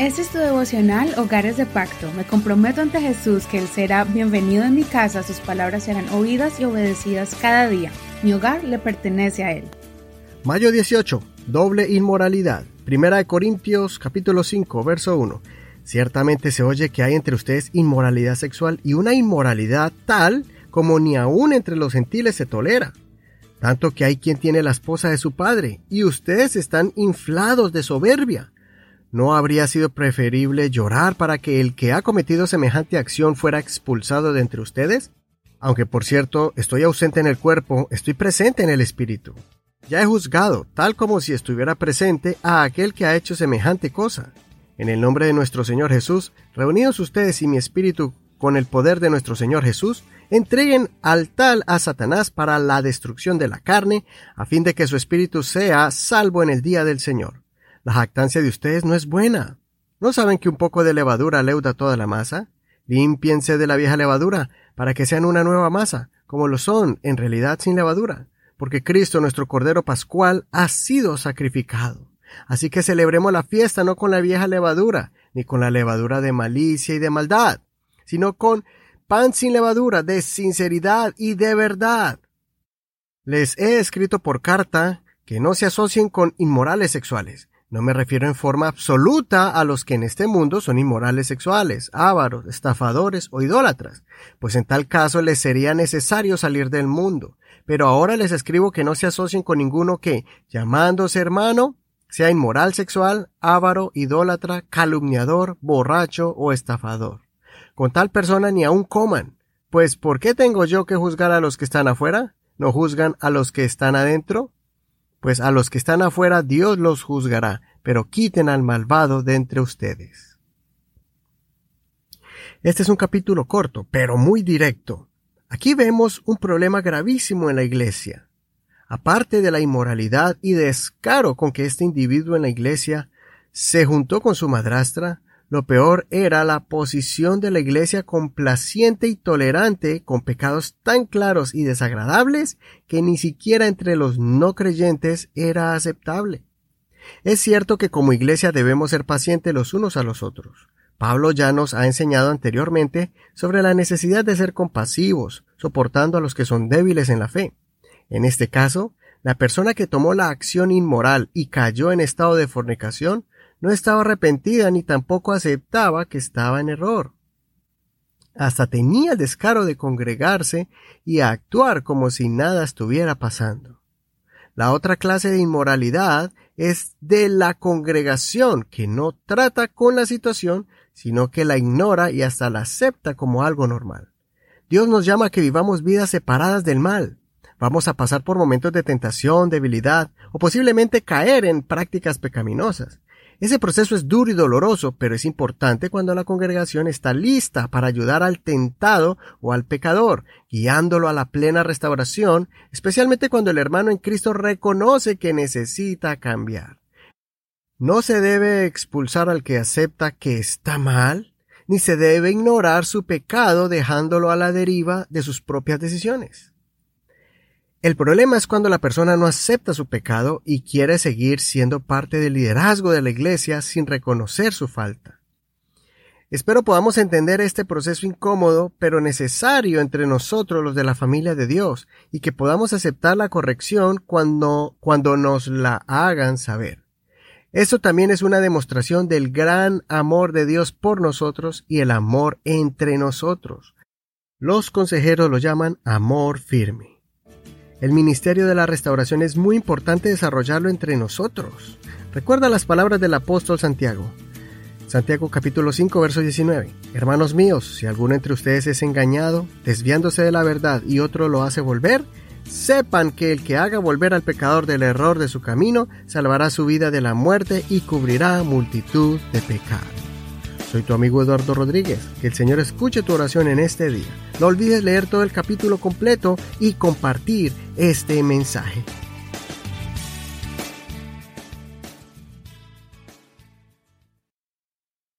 Este es tu devocional Hogares de Pacto. Me comprometo ante Jesús que Él será bienvenido en mi casa, sus palabras serán oídas y obedecidas cada día. Mi hogar le pertenece a Él. Mayo 18. Doble inmoralidad. Primera de Corintios capítulo 5, verso 1. Ciertamente se oye que hay entre ustedes inmoralidad sexual y una inmoralidad tal como ni aún entre los gentiles se tolera. Tanto que hay quien tiene la esposa de su padre, y ustedes están inflados de soberbia. ¿No habría sido preferible llorar para que el que ha cometido semejante acción fuera expulsado de entre ustedes? Aunque por cierto, estoy ausente en el cuerpo, estoy presente en el espíritu. Ya he juzgado, tal como si estuviera presente, a aquel que ha hecho semejante cosa. En el nombre de nuestro Señor Jesús, reunidos ustedes y mi espíritu con el poder de nuestro Señor Jesús, entreguen al tal a Satanás para la destrucción de la carne, a fin de que su espíritu sea salvo en el día del Señor. La jactancia de ustedes no es buena. ¿No saben que un poco de levadura leuda toda la masa? Límpiense de la vieja levadura, para que sean una nueva masa, como lo son en realidad sin levadura, porque Cristo nuestro Cordero Pascual ha sido sacrificado. Así que celebremos la fiesta no con la vieja levadura, ni con la levadura de malicia y de maldad, sino con pan sin levadura, de sinceridad y de verdad. Les he escrito por carta que no se asocien con inmorales sexuales, no me refiero en forma absoluta a los que en este mundo son inmorales sexuales, ávaros, estafadores o idólatras, pues en tal caso les sería necesario salir del mundo. Pero ahora les escribo que no se asocien con ninguno que, llamándose hermano, sea inmoral sexual, ávaro, idólatra, calumniador, borracho o estafador. Con tal persona ni aun coman, pues ¿por qué tengo yo que juzgar a los que están afuera? ¿No juzgan a los que están adentro? Pues a los que están afuera Dios los juzgará, pero quiten al malvado de entre ustedes. Este es un capítulo corto, pero muy directo. Aquí vemos un problema gravísimo en la iglesia. Aparte de la inmoralidad y descaro con que este individuo en la iglesia se juntó con su madrastra, lo peor era la posición de la Iglesia complaciente y tolerante con pecados tan claros y desagradables que ni siquiera entre los no creyentes era aceptable. Es cierto que como Iglesia debemos ser pacientes los unos a los otros. Pablo ya nos ha enseñado anteriormente sobre la necesidad de ser compasivos, soportando a los que son débiles en la fe. En este caso, la persona que tomó la acción inmoral y cayó en estado de fornicación no estaba arrepentida ni tampoco aceptaba que estaba en error. Hasta tenía el descaro de congregarse y actuar como si nada estuviera pasando. La otra clase de inmoralidad es de la congregación que no trata con la situación, sino que la ignora y hasta la acepta como algo normal. Dios nos llama a que vivamos vidas separadas del mal. Vamos a pasar por momentos de tentación, debilidad o posiblemente caer en prácticas pecaminosas. Ese proceso es duro y doloroso, pero es importante cuando la congregación está lista para ayudar al tentado o al pecador, guiándolo a la plena restauración, especialmente cuando el hermano en Cristo reconoce que necesita cambiar. No se debe expulsar al que acepta que está mal, ni se debe ignorar su pecado dejándolo a la deriva de sus propias decisiones. El problema es cuando la persona no acepta su pecado y quiere seguir siendo parte del liderazgo de la iglesia sin reconocer su falta. Espero podamos entender este proceso incómodo pero necesario entre nosotros los de la familia de Dios y que podamos aceptar la corrección cuando, cuando nos la hagan saber. Eso también es una demostración del gran amor de Dios por nosotros y el amor entre nosotros. Los consejeros lo llaman amor firme. El ministerio de la restauración es muy importante desarrollarlo entre nosotros. Recuerda las palabras del apóstol Santiago. Santiago capítulo 5 verso 19. Hermanos míos, si alguno entre ustedes es engañado, desviándose de la verdad y otro lo hace volver, sepan que el que haga volver al pecador del error de su camino, salvará su vida de la muerte y cubrirá multitud de pecados. Soy tu amigo Eduardo Rodríguez. Que el Señor escuche tu oración en este día. No olvides leer todo el capítulo completo y compartir este mensaje.